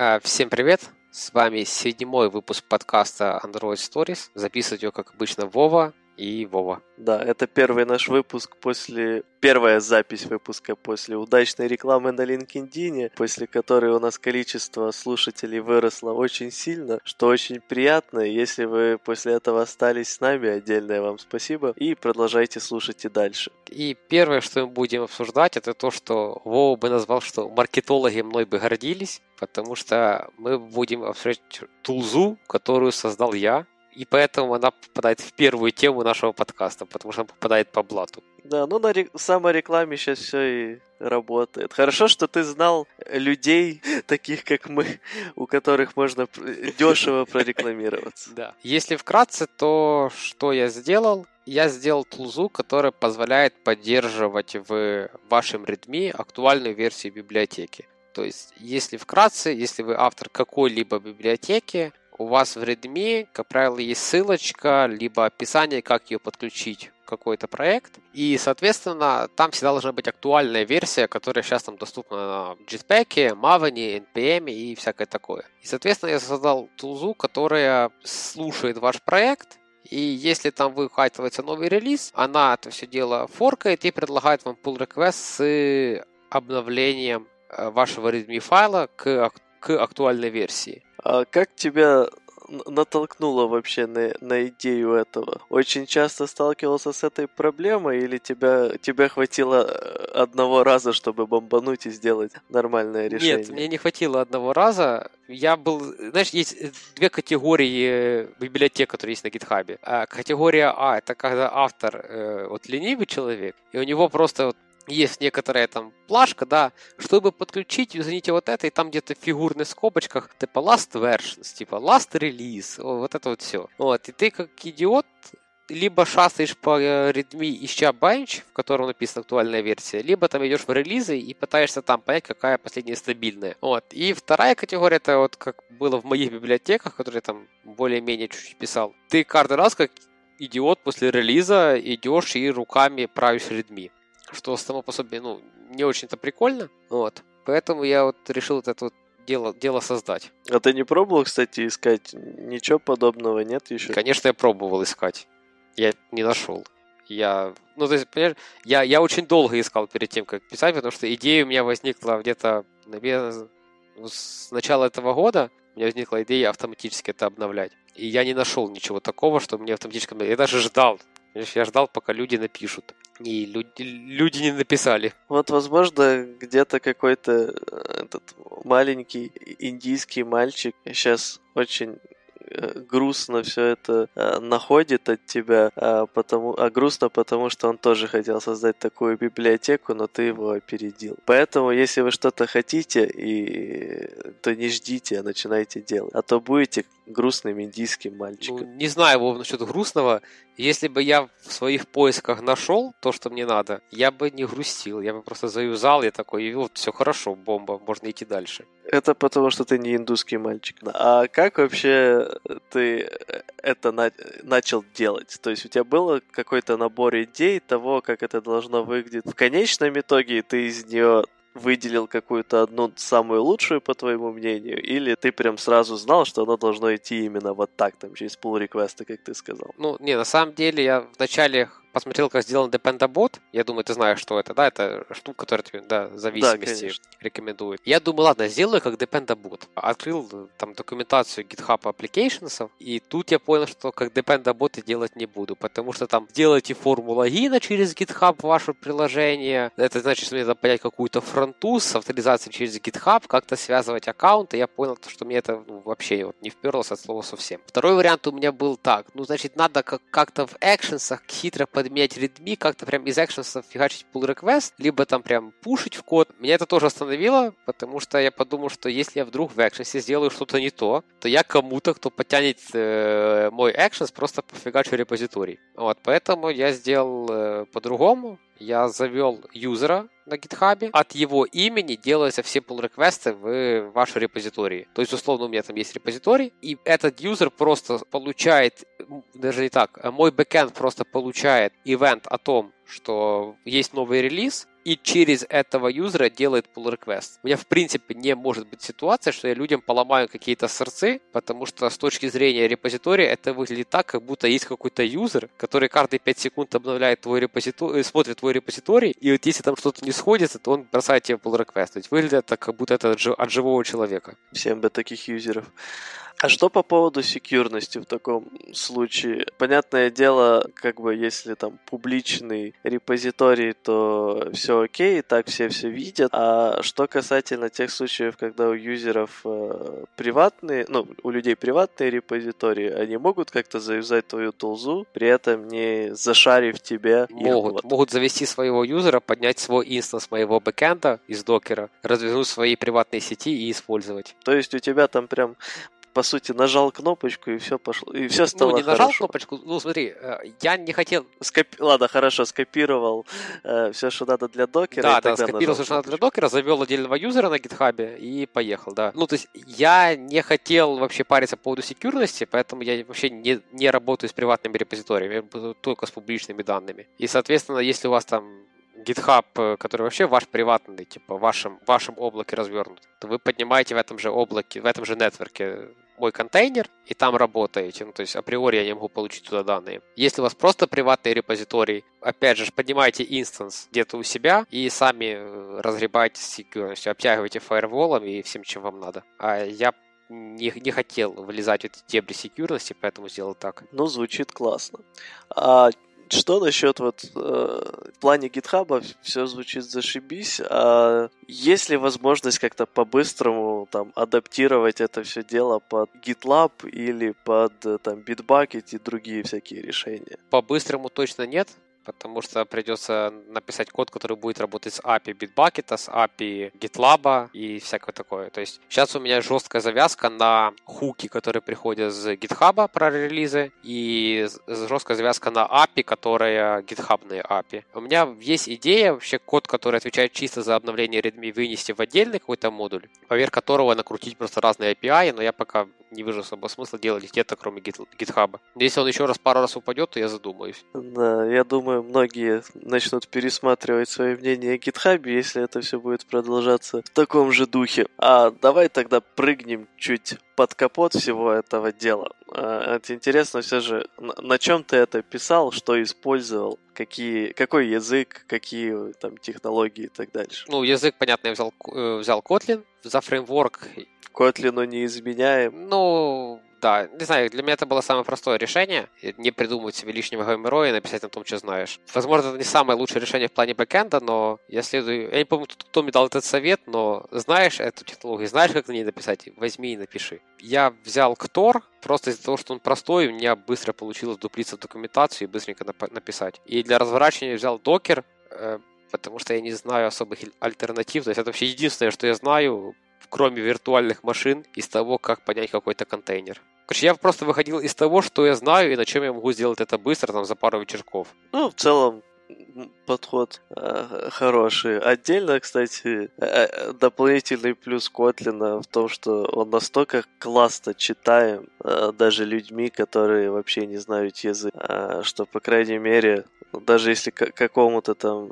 А, всем привет! С вами седьмой выпуск подкаста Android Stories. Записывать его, как обычно, Вова и Вова. Да, это первый наш выпуск после... Первая запись выпуска после удачной рекламы на LinkedIn, после которой у нас количество слушателей выросло очень сильно, что очень приятно. Если вы после этого остались с нами, отдельное вам спасибо. И продолжайте слушать и дальше. И первое, что мы будем обсуждать, это то, что Вова бы назвал, что маркетологи мной бы гордились, потому что мы будем обсуждать тулзу, которую создал я, и поэтому она попадает в первую тему нашего подкаста, потому что она попадает по блату. Да, ну на ре- саморекламе сейчас все и работает. Хорошо, что ты знал людей, таких как мы, у которых можно дешево прорекламироваться. Да. Если вкратце, то что я сделал? Я сделал тулзу, которая позволяет поддерживать в вашем Redmi актуальную версию библиотеки. То есть, если вкратце, если вы автор какой-либо библиотеки, у вас в Redmi, как правило, есть ссылочка, либо описание, как ее подключить какой-то проект. И, соответственно, там всегда должна быть актуальная версия, которая сейчас там доступна на Jetpack, Maven, NPM и всякое такое. И, соответственно, я создал тулзу, которая слушает ваш проект, и если там выкатывается новый релиз, она это все дело форкает и предлагает вам pull request с обновлением э, вашего readme файла к, к актуальной версии. А как тебя натолкнуло вообще на, на идею этого? Очень часто сталкивался с этой проблемой или тебя, тебя хватило э, одного раза, чтобы бомбануть и сделать нормальное решение? Нет, мне не хватило одного раза. Я был... Знаешь, есть две категории э, библиотек, которые есть на гитхабе. А категория А — это когда автор э, вот ленивый человек, и у него просто вот есть некоторая там плашка, да, чтобы подключить, извините, вот это, и там где-то в фигурных скобочках, типа last versions, типа last release, вот это вот все. Вот, и ты как идиот либо шастаешь по э, Redmi, ища бенч, в котором написана актуальная версия, либо там идешь в релизы и пытаешься там понять, какая последняя стабильная. Вот. И вторая категория, это вот как было в моих библиотеках, которые там более-менее чуть-чуть писал. Ты каждый раз как идиот после релиза идешь и руками правишь Redmi что само по себе, ну, не очень-то прикольно, вот. Поэтому я вот решил вот это вот дело, дело создать. А ты не пробовал, кстати, искать? Ничего подобного нет еще? Конечно, я пробовал искать. Я не нашел. Я, ну, то есть, понимаешь, я, я очень долго искал перед тем, как писать, потому что идея у меня возникла где-то, наверное, с начала этого года. У меня возникла идея автоматически это обновлять. И я не нашел ничего такого, что мне автоматически... Я даже ждал. Я ждал, пока люди напишут. И люди, люди не написали. Вот, возможно, где-то какой-то э, этот маленький индийский мальчик сейчас очень Э, грустно все это э, находит от тебя, а, потому, а грустно потому, что он тоже хотел создать такую библиотеку, но ты его опередил. Поэтому, если вы что-то хотите, и, то не ждите, а начинайте делать. А то будете грустным индийским мальчиком. Ну, не знаю его насчет грустного. Если бы я в своих поисках нашел то, что мне надо, я бы не грустил. Я бы просто заюзал, я такой, и вот все хорошо, бомба, можно идти дальше. Это потому, что ты не индусский мальчик. А как вообще ты это на- начал делать? То есть у тебя был какой-то набор идей того, как это должно выглядеть в конечном итоге, ты из нее выделил какую-то одну самую лучшую, по твоему мнению, или ты прям сразу знал, что оно должно идти именно вот так, там, через pull реквесты как ты сказал? Ну, не, на самом деле я вначале посмотрел, как сделан Dependabot. Я думаю, ты знаешь, что это, да? Это штука, которая тебе, да, зависимости да, рекомендует. Я думаю, ладно, сделаю как Dependabot. Открыл там документацию GitHub Applications, и тут я понял, что как Dependabot делать не буду, потому что там делайте форму логина через GitHub ваше приложение. Это значит, что мне надо понять какую-то фронту с авторизацией через GitHub, как-то связывать аккаунты. Я понял, что мне это ну, вообще вот не вперлось от слова совсем. Второй вариант у меня был так. Ну, значит, надо как-то в экшенсах хитро под подменять Redmi, как-то прям из actions фигачить pull request, либо там прям пушить в код. Меня это тоже остановило, потому что я подумал, что если я вдруг в actions сделаю что-то не то, то я кому-то, кто потянет э, мой actions, просто пофигачу репозиторий. Вот, поэтому я сделал э, по-другому я завел юзера на гитхабе, от его имени делаются все pull реквесты в ваши репозитории. То есть, условно, у меня там есть репозиторий, и этот юзер просто получает, даже не так, мой бэкэнд просто получает ивент о том, что есть новый релиз, и через этого юзера делает pull request. У меня в принципе не может быть ситуация, что я людям поломаю какие-то сорцы, потому что с точки зрения репозитория это выглядит так, как будто есть какой-то юзер, который каждые 5 секунд обновляет твой репозиторий, э, смотрит твой репозиторий, и вот если там что-то не сходится, то он бросает тебе pull request. То есть выглядит так, как будто это от живого человека. Всем бы таких юзеров. А что по поводу секьюрности в таком случае? Понятное дело, как бы если там публичный репозиторий, то все окей, так все все видят. А что касательно тех случаев, когда у юзеров э, приватные, ну, у людей приватные репозитории, они могут как-то завязать твою тулзу, при этом не зашарив тебя. Могут. Могут завести своего юзера, поднять свой инстанс моего бэкэнда из докера, развернуть свои приватные сети и использовать. То есть у тебя там прям по сути, нажал кнопочку, и все пошло. И все стало Ну, не хорошо. нажал кнопочку, ну, смотри, э, я не хотел... Скопи... Ладно, хорошо, скопировал э, все, что надо для докера. Да, да, скопировал все, что надо для докера, завел отдельного юзера на гитхабе и поехал, да. Ну, то есть я не хотел вообще париться по поводу секьюрности, поэтому я вообще не, не работаю с приватными репозиториями, я только с публичными данными. И, соответственно, если у вас там GitHub, э, который вообще ваш приватный, типа в вашем, в вашем облаке развернут, то вы поднимаете в этом же облаке, в этом же нетворке мой контейнер и там работаете. Ну, то есть априори я не могу получить туда данные. Если у вас просто приватный репозиторий, опять же, поднимайте инстанс где-то у себя и сами э, разгребайте с обтягивайте фаерволом и всем, чем вам надо. А я не, не хотел влезать в эти дебри секьюрности, поэтому сделал так. Ну, звучит классно. А что насчет вот э, в плане гитхаба все звучит зашибись, а есть ли возможность как-то по-быстрому там адаптировать это все дело под GitLab или под э, там Bitbucket и другие всякие решения? По-быстрому точно нет, потому что придется написать код, который будет работать с API Bitbucket, с API GitLab и всякое такое. То есть сейчас у меня жесткая завязка на хуки, которые приходят с GitHub про релизы, и жесткая завязка на API, которая гитхабные API. У меня есть идея, вообще код, который отвечает чисто за обновление Redmi, вынести в отдельный какой-то модуль, поверх которого накрутить просто разные API, но я пока не вижу особо смысла делать где-то, кроме GitHub. Если он еще раз пару раз упадет, то я задумаюсь. Да, я думаю, многие начнут пересматривать свои мнения о GitHub, если это все будет продолжаться в таком же духе. А давай тогда прыгнем чуть под капот всего этого дела. А, это интересно все же, на чем ты это писал, что использовал, какие, какой язык, какие там технологии и так дальше. Ну, язык, понятно, я взял, э, взял Kotlin, за фреймворк Котлину не изменяем. Ну, да, не знаю, для меня это было самое простое решение. Не придумывать себе лишнего геймероя и написать на том, что знаешь. Возможно, это не самое лучшее решение в плане бэкэнда, но я следую... Я не помню, кто мне дал этот совет, но знаешь эту технологию, знаешь, как на ней написать, возьми и напиши. Я взял Ктор, просто из-за того, что он простой, у меня быстро получилось дуплиться в документацию и быстренько написать. И для разворачивания взял докер, э, потому что я не знаю особых альтернатив. То есть это вообще единственное, что я знаю кроме виртуальных машин, из того, как понять какой-то контейнер. Короче, я просто выходил из того, что я знаю и на чем я могу сделать это быстро, там, за пару вечерков. Ну, в целом, подход э, хороший. Отдельно, кстати, э, дополнительный плюс Котлина в том, что он настолько классно читаем э, даже людьми, которые вообще не знают язык, э, что, по крайней мере, даже если какому-то там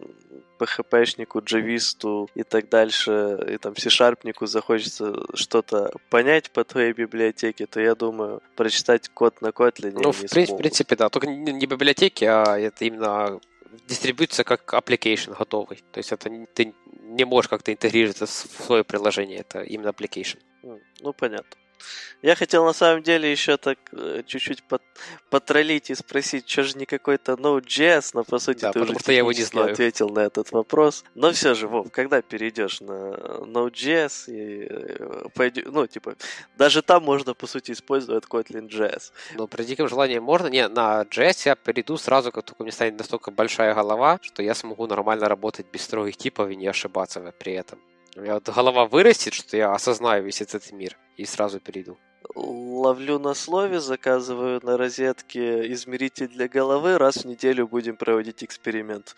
PHP-шнику, джависту и так дальше, и там C-шарпнику захочется что-то понять по твоей библиотеке, то я думаю, прочитать код на Kotlin Ну, в, при- в принципе, да. Только не, не библиотеки, а это именно дистрибуция как application готовый. То есть это ты не можешь как-то интегрировать это в свое приложение, это именно application. Ну, понятно. Я хотел на самом деле еще так э, чуть-чуть под, потроллить и спросить, что же не какой-то Node.js, но по сути да, ты уже что я его не знаю. ответил на этот вопрос. Но все же, Вов, когда перейдешь на Node.js и э, пойдешь, ну, типа, даже там можно, по сути, использовать Kotlin.js. Ну, при диком желании можно. Не, на JS я перейду сразу, как только меня станет настолько большая голова, что я смогу нормально работать без строгих типов и не ошибаться при этом. У меня вот голова вырастет, что я осознаю весь этот мир и сразу перейду. Ловлю на слове, заказываю на розетке измеритель для головы, раз в неделю будем проводить эксперимент.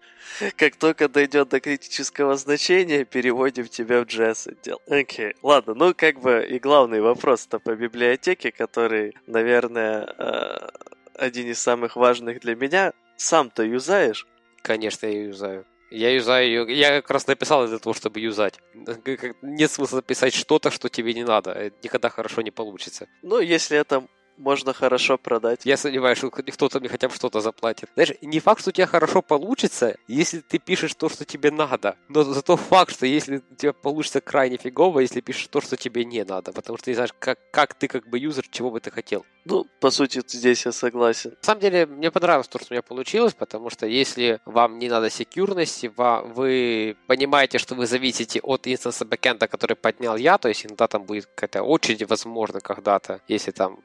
Как только дойдет до критического значения, переводим тебя в JS отдел. Окей, ладно, ну как бы и главный вопрос-то по библиотеке, который, наверное, э, один из самых важных для меня. Сам-то юзаешь? Конечно, я юзаю. Я юзаю ее. Я как раз написал для того, чтобы юзать. Нет смысла писать что-то, что тебе не надо. Никогда хорошо не получится. Ну, если это можно хорошо продать. Я сомневаюсь, что кто-то мне хотя бы что-то заплатит. Знаешь, не факт, что у тебя хорошо получится, если ты пишешь то, что тебе надо. Но зато факт, что если у тебя получится крайне фигово, если пишешь то, что тебе не надо. Потому что ты знаешь, как, как ты как бы юзер, чего бы ты хотел. Ну, по сути, здесь я согласен. На самом деле, мне понравилось то, что у меня получилось, потому что если вам не надо секьюрности, вы понимаете, что вы зависите от инстанса бэкэнда, который поднял я, то есть иногда там будет какая-то очередь, возможно, когда-то, если там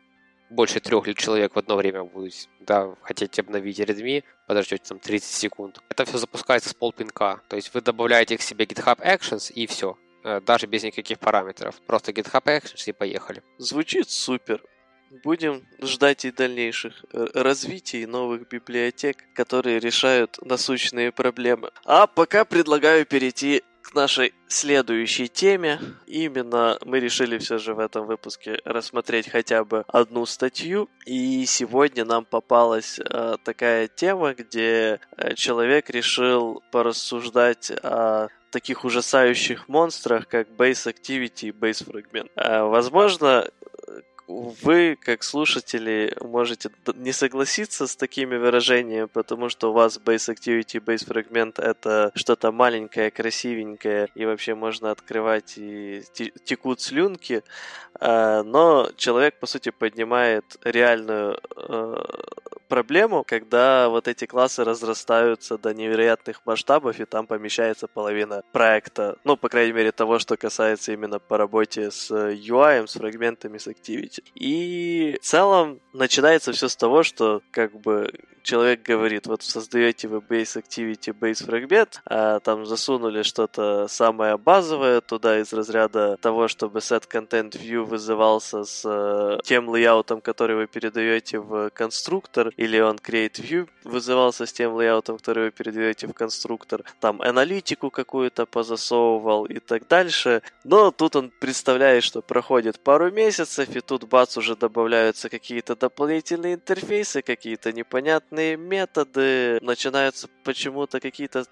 больше трех человек в одно время будет, да, хотите обновить Redmi, подождете там 30 секунд. Это все запускается с полпинка, то есть вы добавляете к себе GitHub Actions и все, э, даже без никаких параметров. Просто GitHub Actions и поехали. Звучит супер. Будем ждать и дальнейших э, развитий новых библиотек, которые решают насущные проблемы. А пока предлагаю перейти к нашей следующей теме. Именно мы решили все же в этом выпуске рассмотреть хотя бы одну статью. И сегодня нам попалась э, такая тема, где э, человек решил порассуждать о таких ужасающих монстрах, как Base Activity и Base Fragment. Э, возможно, вы, как слушатели, можете не согласиться с такими выражениями, потому что у вас Base Activity, Base Fragment — это что-то маленькое, красивенькое, и вообще можно открывать, и текут слюнки. А, но человек, по сути, поднимает реальную э, проблему, когда вот эти классы разрастаются до невероятных масштабов, и там помещается половина проекта. Ну, по крайней мере, того, что касается именно по работе с UI, с фрагментами, с Activity. И в целом начинается все с того, что как бы человек говорит, вот создаете вы base activity, base fragment, а там засунули что-то самое базовое туда из разряда того, чтобы set content view вызывался с э, тем лейаутом, который вы передаете в конструктор, или он create view вызывался с тем лейаутом, который вы передаете в конструктор, там аналитику какую-то позасовывал и так дальше. Но тут он представляет, что проходит пару месяцев, и тут бац, уже добавляются какие-то дополнительные интерфейсы, какие-то непонятные методы, начинаются почему-то какие-то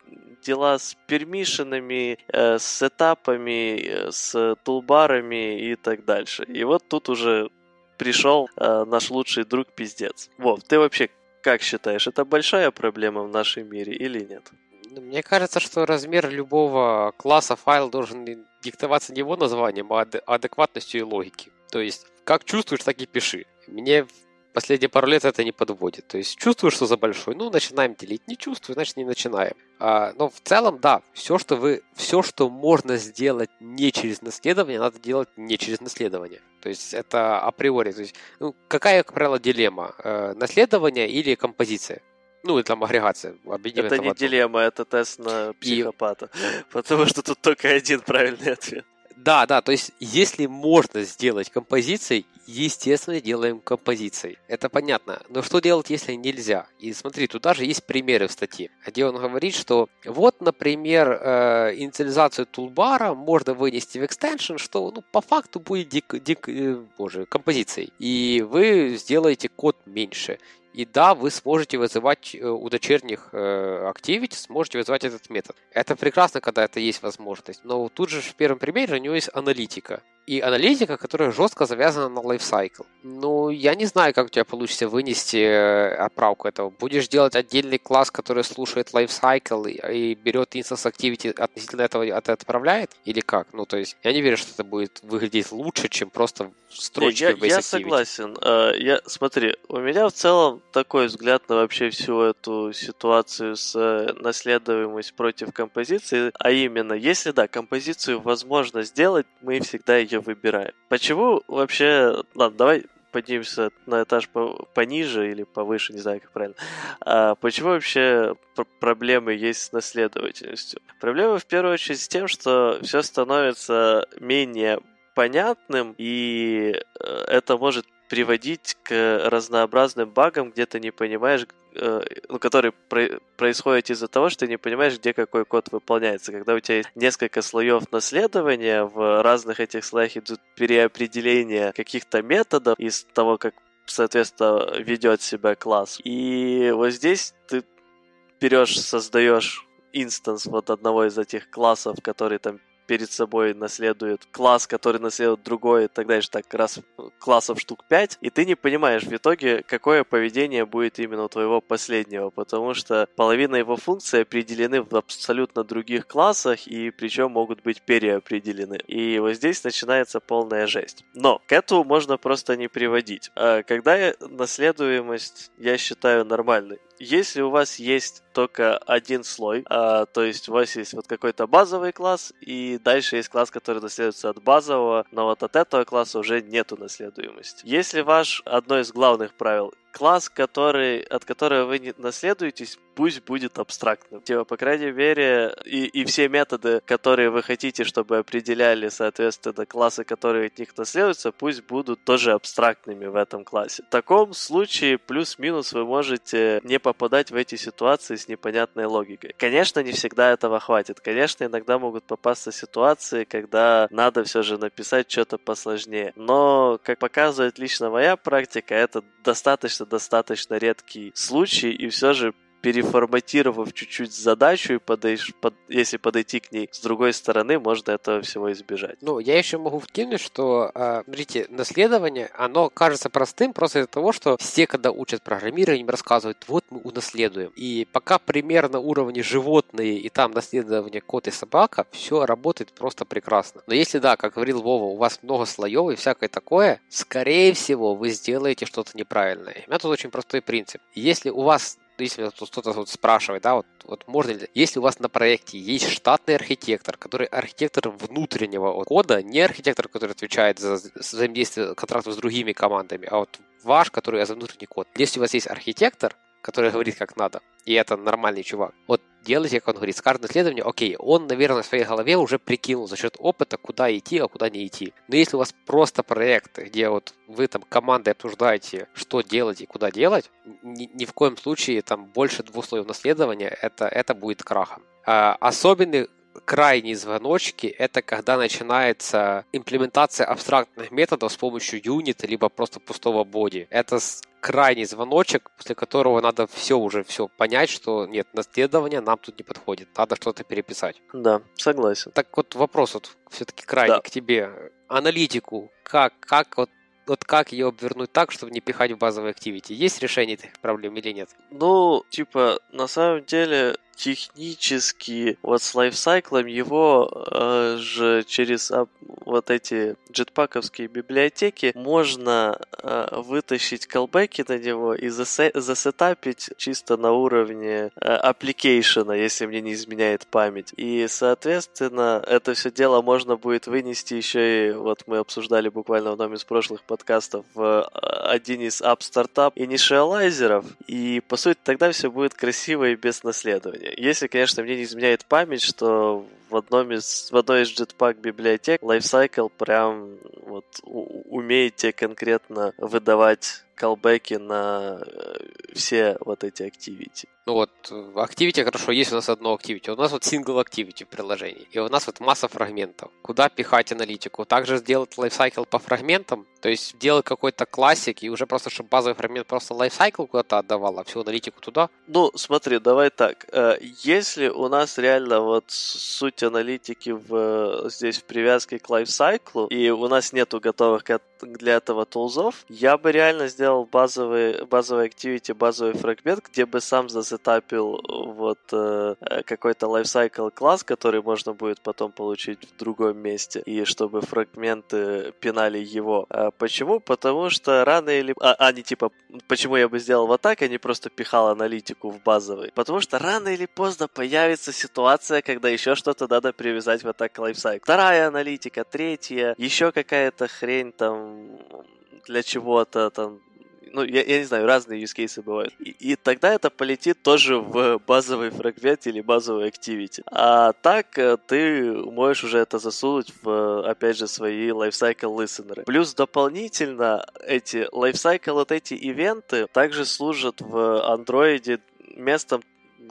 дела с пермишинами, э, с этапами, э, с тулбарами и так дальше. И вот тут уже пришел э, наш лучший друг пиздец. Вов, ты вообще как считаешь, это большая проблема в нашем мире или нет? Ну, мне кажется, что размер любого класса файла должен диктоваться не его названием, а адекватностью и логики. То есть, как чувствуешь, так и пиши. Мне последние пару лет это не подводит. То есть чувствую, что за большой, ну, начинаем делить. Не чувствую, значит, не начинаем. А, но в целом, да, все, что вы, все, что можно сделать не через наследование, надо делать не через наследование. То есть это априори. То есть, ну, какая, как правило, дилемма? Э, наследование или композиция? Ну, и там агрегация. Это не дилемма, это тест на психопата. И... Потому что тут только один правильный ответ. Да, да, то есть если можно сделать композицией, естественно, делаем композицией. Это понятно. Но что делать, если нельзя? И смотри, тут даже есть примеры в статье, где он говорит, что вот, например, э, инициализацию тулбара можно вынести в extension, что ну, по факту будет дик, дик, э, боже, композицией. И вы сделаете код меньше. И да, вы сможете вызывать э, у дочерних э, Activity, сможете вызывать этот метод. Это прекрасно, когда это есть возможность. Но тут же в первом примере у него есть аналитика и аналитика, которая жестко завязана на лайфсайкл. Ну, я не знаю, как у тебя получится вынести э, отправку этого. Будешь делать отдельный класс, который слушает лайфсайкл и, и берет instance activity относительно этого от отправляет? Или как? Ну, то есть, я не верю, что это будет выглядеть лучше, чем просто строчки я, я, я согласен. Э, я, смотри, у меня в целом такой взгляд на вообще всю эту ситуацию с э, наследуемость против композиции, а именно, если да, композицию возможно сделать, мы всегда ее выбираем. Почему вообще... Ладно, давай поднимемся на этаж по пониже или повыше, не знаю, как правильно. А почему вообще проблемы есть с наследовательностью? Проблема в первую очередь с тем, что все становится менее понятным, и э, это может приводить к разнообразным багам, где ты не понимаешь, э, ну, которые про- происходят из-за того, что ты не понимаешь, где какой код выполняется. Когда у тебя есть несколько слоев наследования, в разных этих слоях идут переопределения каких-то методов из того, как соответственно, ведет себя класс. И вот здесь ты берешь, создаешь инстанс вот одного из этих классов, который там перед собой наследует класс, который наследует другой и так дальше, так раз классов штук 5, и ты не понимаешь в итоге, какое поведение будет именно у твоего последнего, потому что половина его функций определены в абсолютно других классах, и причем могут быть переопределены. И вот здесь начинается полная жесть. Но к этому можно просто не приводить. А когда наследуемость, я считаю, нормальной, если у вас есть только один слой, а, то есть у вас есть вот какой-то базовый класс, и дальше есть класс, который наследуется от базового, но вот от этого класса уже нету наследуемости. Если ваш одно из главных правил класс, который, от которого вы не наследуетесь, пусть будет абстрактным. Типа, по крайней мере, и, и все методы, которые вы хотите, чтобы определяли, соответственно, классы, которые от них наследуются, пусть будут тоже абстрактными в этом классе. В таком случае, плюс-минус, вы можете не попадать в эти ситуации с непонятной логикой. Конечно, не всегда этого хватит. Конечно, иногда могут попасться ситуации, когда надо все же написать что-то посложнее. Но, как показывает лично моя практика, это достаточно достаточно редкий случай, и все же переформатировав чуть-чуть задачу и подойш, под, если подойти к ней с другой стороны, можно этого всего избежать. Ну, я еще могу вкинуть, что, э, смотрите, наследование, оно кажется простым просто из-за того, что все, когда учат программирование, им рассказывают, вот мы унаследуем. И пока примерно уровне животные и там наследование кот и собака, все работает просто прекрасно. Но если, да, как говорил Вова, у вас много слоев и всякое такое, скорее всего, вы сделаете что-то неправильное. У меня тут очень простой принцип. Если у вас если кто-то вот спрашивает, да, вот, вот можно ли, если у вас на проекте есть штатный архитектор, который архитектор внутреннего кода, не архитектор, который отвечает за взаимодействие контрактов с другими командами, а вот ваш, который за внутренний код. Если у вас есть архитектор, который говорит, как надо, и это нормальный чувак. Вот делайте, как он говорит, с каждым исследованием, окей, он, наверное, в своей голове уже прикинул за счет опыта, куда идти, а куда не идти. Но если у вас просто проект, где вот вы там командой обсуждаете, что делать и куда делать, ни, ни в коем случае там больше двух слоев наследования, это, это будет крахом. А, особенный крайние звоночки — это когда начинается имплементация абстрактных методов с помощью юнита, либо просто пустого боди. Это крайний звоночек, после которого надо все уже все понять, что нет, наследование нам тут не подходит, надо что-то переписать. Да, согласен. Так вот вопрос вот все-таки крайний да. к тебе. Аналитику, как, как вот вот как ее обвернуть так, чтобы не пихать в базовый activity? Есть решение этих проблем или нет? Ну, типа, на самом деле, технически вот с lifecycle ом его э, же через а, вот эти Jetpack овские библиотеки можно э, вытащить callback и на него и засе за setup ить чисто на уровне application а, э, если мне не изменяет память. И, соответственно, это все дело можно будет вынести еще и, вот мы обсуждали буквально в одном из прошлых подкастов, в э, один из App Startup инициалайзеров, и, по сути, тогда все будет красиво и без наследования. Если, конечно, мне не изменяет память, что в, одном из, в одной из Jetpack библиотек Lifecycle прям вот умеет тебе конкретно выдавать колбеки на э, все вот эти activity. Ну вот, activity хорошо, есть у нас одно activity. У нас вот single activity в приложении. И у нас вот масса фрагментов. Куда пихать аналитику? Также сделать lifecycle по фрагментам, то есть делать какой-то классик и уже просто, чтобы базовый фрагмент просто lifecycle куда-то отдавал, а всю аналитику туда. Ну, смотри, давай так. Э, если у нас реально вот суть аналитики в, здесь в привязке к lifecycle, и у нас нету готовых для этого тулзов, я бы реально сделал базовый, базовый activity, базовый фрагмент, где бы сам засетапил вот э, какой-то lifecycle класс, который можно будет потом получить в другом месте, и чтобы фрагменты пинали его. А почему? Потому что рано или... А, а не типа, почему я бы сделал вот так, а не просто пихал аналитику в базовый? Потому что рано или поздно появится ситуация, когда еще что-то надо привязать вот так к lifecycle. Вторая аналитика, третья, еще какая-то хрень там для чего-то там ну, я, я не знаю, разные use cases бывают. И, и тогда это полетит тоже в базовый фрагмент или базовый activity. А так э, ты можешь уже это засунуть в, опять же, свои lifecycle listener. Плюс дополнительно эти lifecycle вот эти ивенты также служат в андроиде местом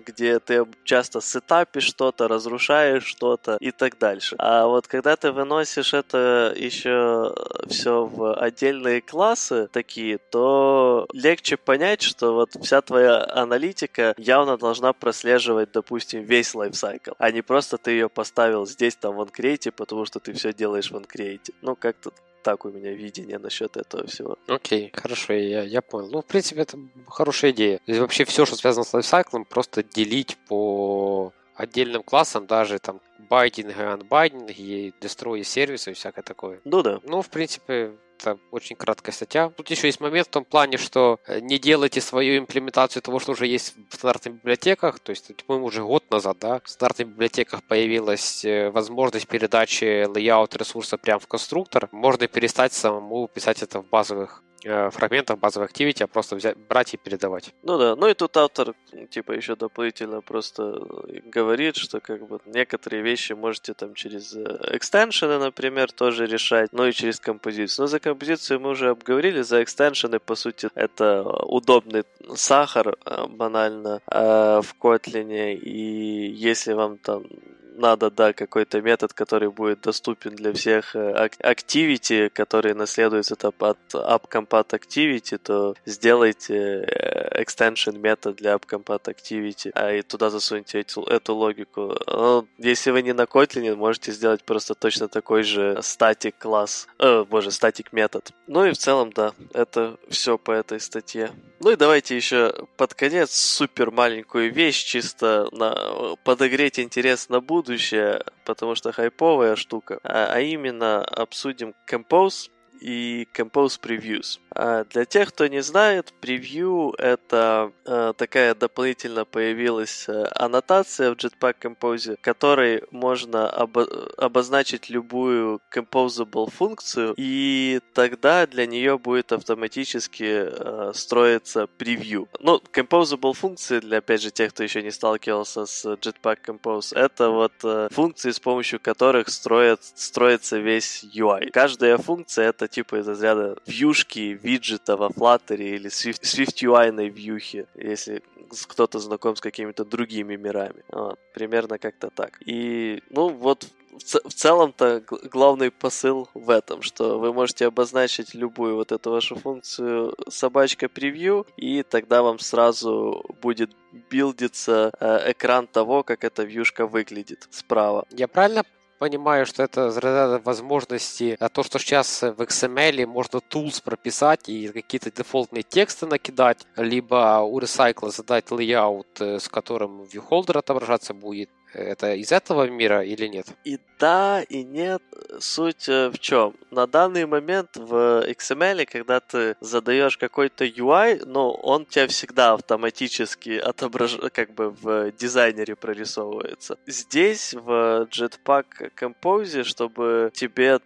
где ты часто сетапишь что-то, разрушаешь что-то и так дальше. А вот когда ты выносишь это еще все в отдельные классы такие, то легче понять, что вот вся твоя аналитика явно должна прослеживать, допустим, весь лайфсайкл, а не просто ты ее поставил здесь, там, в OneCreate, потому что ты все делаешь в OneCreate. Ну, как-то так у меня видение насчет этого всего. Окей, okay, хорошо, я, я понял. Ну, в принципе, это хорошая идея. И вообще все, что связано с лайфсайклом, просто делить по отдельным классам, даже там байдинги, анбайдинги, дестрои сервисы и всякое такое. Ну да. Ну, в принципе, это очень краткая статья. Тут еще есть момент в том плане, что э, не делайте свою имплементацию того, что уже есть в стандартных библиотеках. То есть, по-моему, уже год назад, да, в стандартных библиотеках появилась э, возможность передачи layout ресурса прямо в конструктор. Можно перестать самому писать это в базовых Э, фрагментах базовой activity, а просто взять, брать и передавать. Ну да, ну и тут автор типа еще дополнительно просто э, говорит, что как бы некоторые вещи можете там через э, экстеншены, например, тоже решать, но и через композицию. Но за композицию мы уже обговорили, за экстеншены, по сути, это удобный сахар банально в Kotlin, и если вам там надо, да, какой-то метод, который будет доступен для всех э, activity, которые наследуются от AppCompat Activity, то сделайте э, extension метод для AppCompat Activity, а и туда засуньте эту, эту логику. Но если вы не на Kotlin, можете сделать просто точно такой же static класс, э, боже, static метод. Ну и в целом, да, это все по этой статье. Ну и давайте еще под конец супер маленькую вещь, чисто на подогреть интерес на будущее потому что хайповая штука, а, а именно обсудим Compose и Compose Previews. А для тех, кто не знает, превью — это э, такая дополнительно появилась э, аннотация в Jetpack Compose, которой можно обо- обозначить любую composable функцию, и тогда для нее будет автоматически э, строиться превью. Ну, composable функции, для, опять же, тех, кто еще не сталкивался с Jetpack Compose, это вот функции, с помощью которых строят, строится весь UI. Каждая функция — это типа из разряда вьюшки, виджета во Flutter или Swift, SwiftUI вьюхе, если кто-то знаком с какими-то другими мирами. Вот, примерно как-то так. И, ну, вот в целом-то главный посыл в этом, что вы можете обозначить любую вот эту вашу функцию собачка превью, и тогда вам сразу будет билдиться э, экран того, как эта вьюшка выглядит справа. Я правильно понимаю, что это из возможности, а то, что сейчас в XML можно tools прописать и какие-то дефолтные тексты накидать, либо у Recycle задать layout, э, с которым viewholder отображаться будет, это из этого мира или нет? И да, и нет. Суть э, в чем? На данный момент в XML, когда ты задаешь какой-то UI, ну, он тебя всегда автоматически отображает, как бы в дизайнере прорисовывается. Здесь в Jetpack Compose, чтобы тебе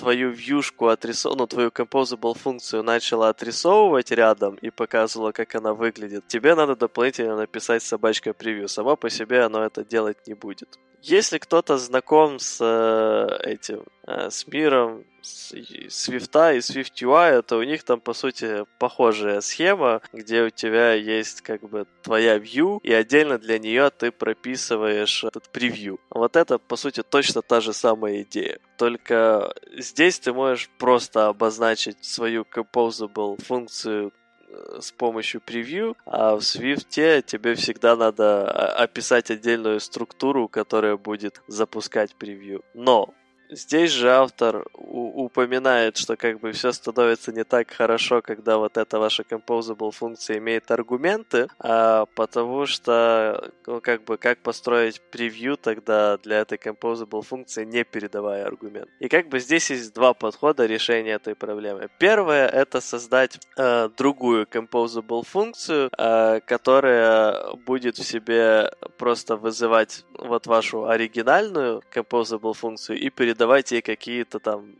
твою вьюшку отрисов... ну, твою composable функцию начала отрисовывать рядом и показывала, как она выглядит, тебе надо дополнительно написать собачка превью. Сама по себе оно это делать не будет. Если кто-то знаком с э, этим, э, с миром Свифта и SwiftUI, то у них там, по сути, похожая схема, где у тебя есть как бы твоя view, и отдельно для нее ты прописываешь этот превью. Вот это, по сути, точно та же самая идея. Только здесь ты можешь просто обозначить свою composable функцию Э, с помощью превью, а в Swift тебе всегда надо а, описать отдельную структуру, которая будет запускать превью. Но Здесь же автор упоминает, что как бы все становится не так хорошо, когда вот эта ваша composable функция имеет аргументы, а потому что, ну, как бы, как построить превью тогда для этой composable функции, не передавая аргумент. И как бы здесь есть два подхода решения этой проблемы. Первое — это создать э, другую composable функцию, э, которая будет в себе просто вызывать вот вашу оригинальную composable функцию и передавать ей какие-то там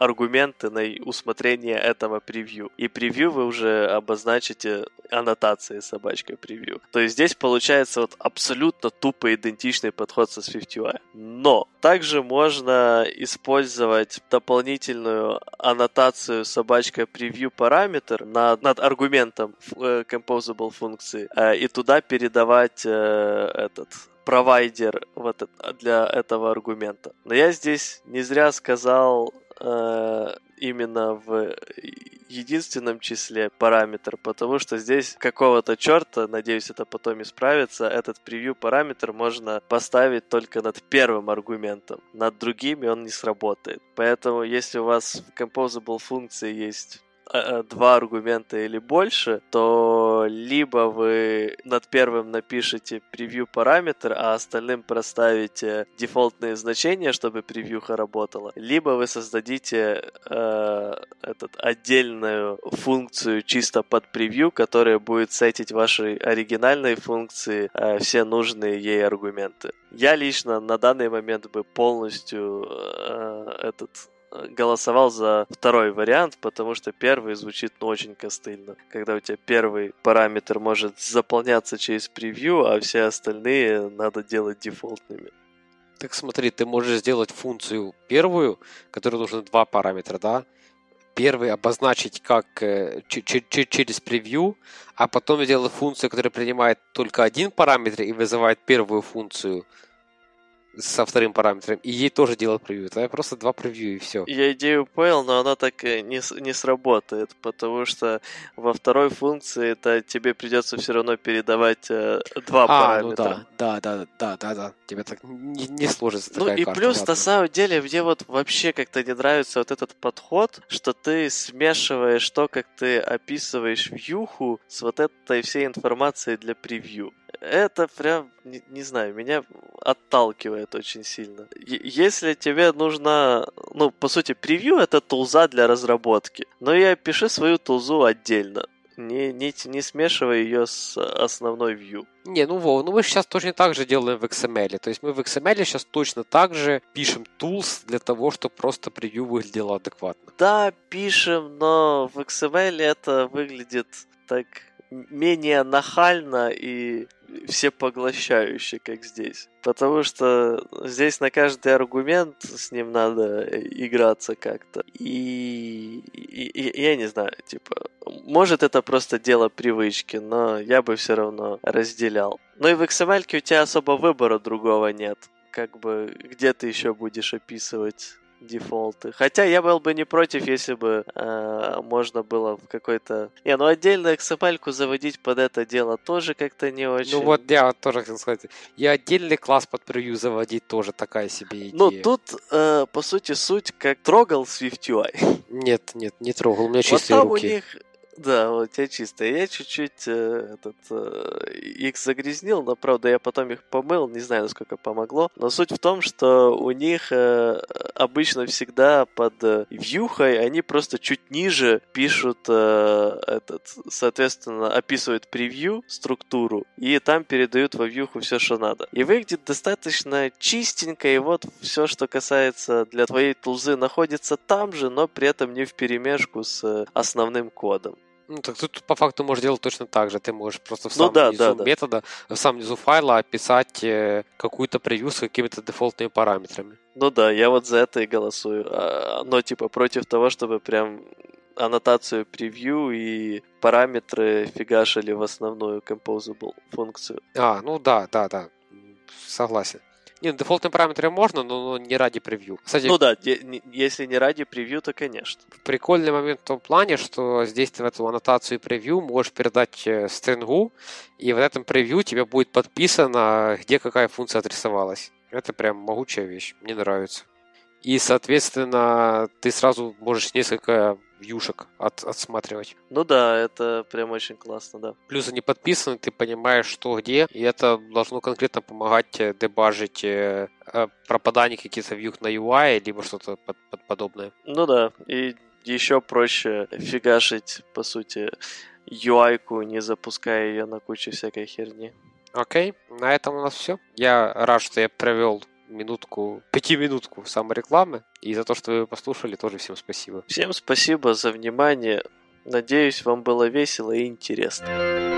аргументы на усмотрение этого превью. И превью вы уже обозначите аннотацией собачкой превью. То есть здесь получается вот абсолютно тупо идентичный подход со SwiftUI. Но также можно использовать дополнительную аннотацию собачка превью параметр над, над аргументом э, composable функции э, и туда передавать э, этот провайдер вот для этого аргумента. Но я здесь не зря сказал э, именно в единственном числе параметр, потому что здесь какого-то черта, надеюсь, это потом исправится, этот превью параметр можно поставить только над первым аргументом. Над другими он не сработает. Поэтому, если у вас в composable функции есть два аргумента или больше, то либо вы над первым напишите превью параметр, а остальным проставите дефолтные значения, чтобы превьюха работала, либо вы создадите э, этот, отдельную функцию чисто под превью, которая будет сетить вашей оригинальной функции э, все нужные ей аргументы. Я лично на данный момент бы полностью э, этот голосовал за второй вариант, потому что первый звучит ну, очень костыльно. Когда у тебя первый параметр может заполняться через превью, а все остальные надо делать дефолтными. Так смотри, ты можешь сделать функцию первую, которая нужна два параметра, да? Первый обозначить как э, через превью, а потом сделать функцию, которая принимает только один параметр и вызывает первую функцию – со вторым параметром, и ей тоже делать превью. Это просто два превью и все. Я идею понял, но она так не, не сработает, потому что во второй функции это тебе придется все равно передавать э, два а, параметра. Ну да, да, да, да, да, да. Тебе так не, не сложится Ну и карта, плюс ладно. на самом деле мне вот вообще как-то не нравится вот этот подход, что ты смешиваешь то, как ты описываешь вьюху с вот этой всей информацией для превью это прям, не, не знаю, меня отталкивает очень сильно. Если тебе нужна, ну, по сути, превью это тулза для разработки, но я пиши свою тулзу отдельно. Не, не, не смешивай ее с основной view. Не, ну Вов, ну мы сейчас точно так же делаем в XML. То есть мы в XML сейчас точно так же пишем tools для того, чтобы просто превью выглядело адекватно. Да, пишем, но в XML это выглядит так менее нахально и всепоглощающе, как здесь. Потому что здесь на каждый аргумент с ним надо играться как-то. И, и, и я не знаю, типа, может это просто дело привычки, но я бы все равно разделял. Но и в XML у тебя особо выбора другого нет. Как бы, где ты еще будешь описывать дефолты. Хотя я был бы не против, если бы э, можно было в какой-то... Не, ну отдельно XML заводить под это дело тоже как-то не очень. Ну вот я тоже хотел сказать. И отдельный класс под превью заводить тоже такая себе идея. Ну тут, э, по сути, суть как трогал SwiftUI. Нет, нет, не трогал, у меня чистые вот там руки. у них да, у тебя чистая. Я чуть-чуть э, этот, э, их загрязнил, но правда я потом их помыл, не знаю, насколько помогло. Но суть в том, что у них э, обычно всегда под э, вьюхой они просто чуть ниже пишут э, этот, соответственно, описывают превью, структуру, и там передают во вьюху все, что надо. И выглядит достаточно чистенько, и вот все, что касается для твоей тулзы, находится там же, но при этом не в перемешку с э, основным кодом. Ну, так тут по факту можешь делать точно так же. Ты можешь просто в ну самом ну, да, низу да, метода, в самом низу файла описать э, какую-то превью с какими-то дефолтными параметрами. Ну да, я вот за это и голосую. А, но типа против того, чтобы прям аннотацию превью и параметры фигашили в основную composable функцию. А, ну да, да, да. Согласен. Не, ну, дефолтные параметры можно, но не ради превью. Кстати, ну да, если не ради превью, то конечно. Прикольный момент в том плане, что здесь ты в эту аннотацию превью можешь передать э, стрингу, и в этом превью тебе будет подписано, где какая функция отрисовалась. Это прям могучая вещь, мне нравится. И, соответственно, ты сразу можешь несколько вьюшек от, отсматривать. Ну да, это прям очень классно, да. Плюс они подписаны, ты понимаешь, что где, и это должно конкретно помогать э, дебажить э, э, пропадание каких-то вьюх на UI, либо что-то под, под подобное. Ну да, и еще проще фигашить, по сути, UI-ку, не запуская ее на кучу всякой херни. Окей, на этом у нас все. Я рад, что я провел минутку, пятиминутку саморекламы. И за то, что вы послушали, тоже всем спасибо. Всем спасибо за внимание. Надеюсь, вам было весело и интересно.